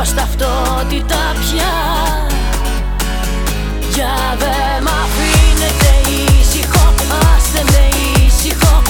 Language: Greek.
δίχως ταυτότητα πια. Για δε μ' αφήνετε ήσυχο, άστε με ήσυχο.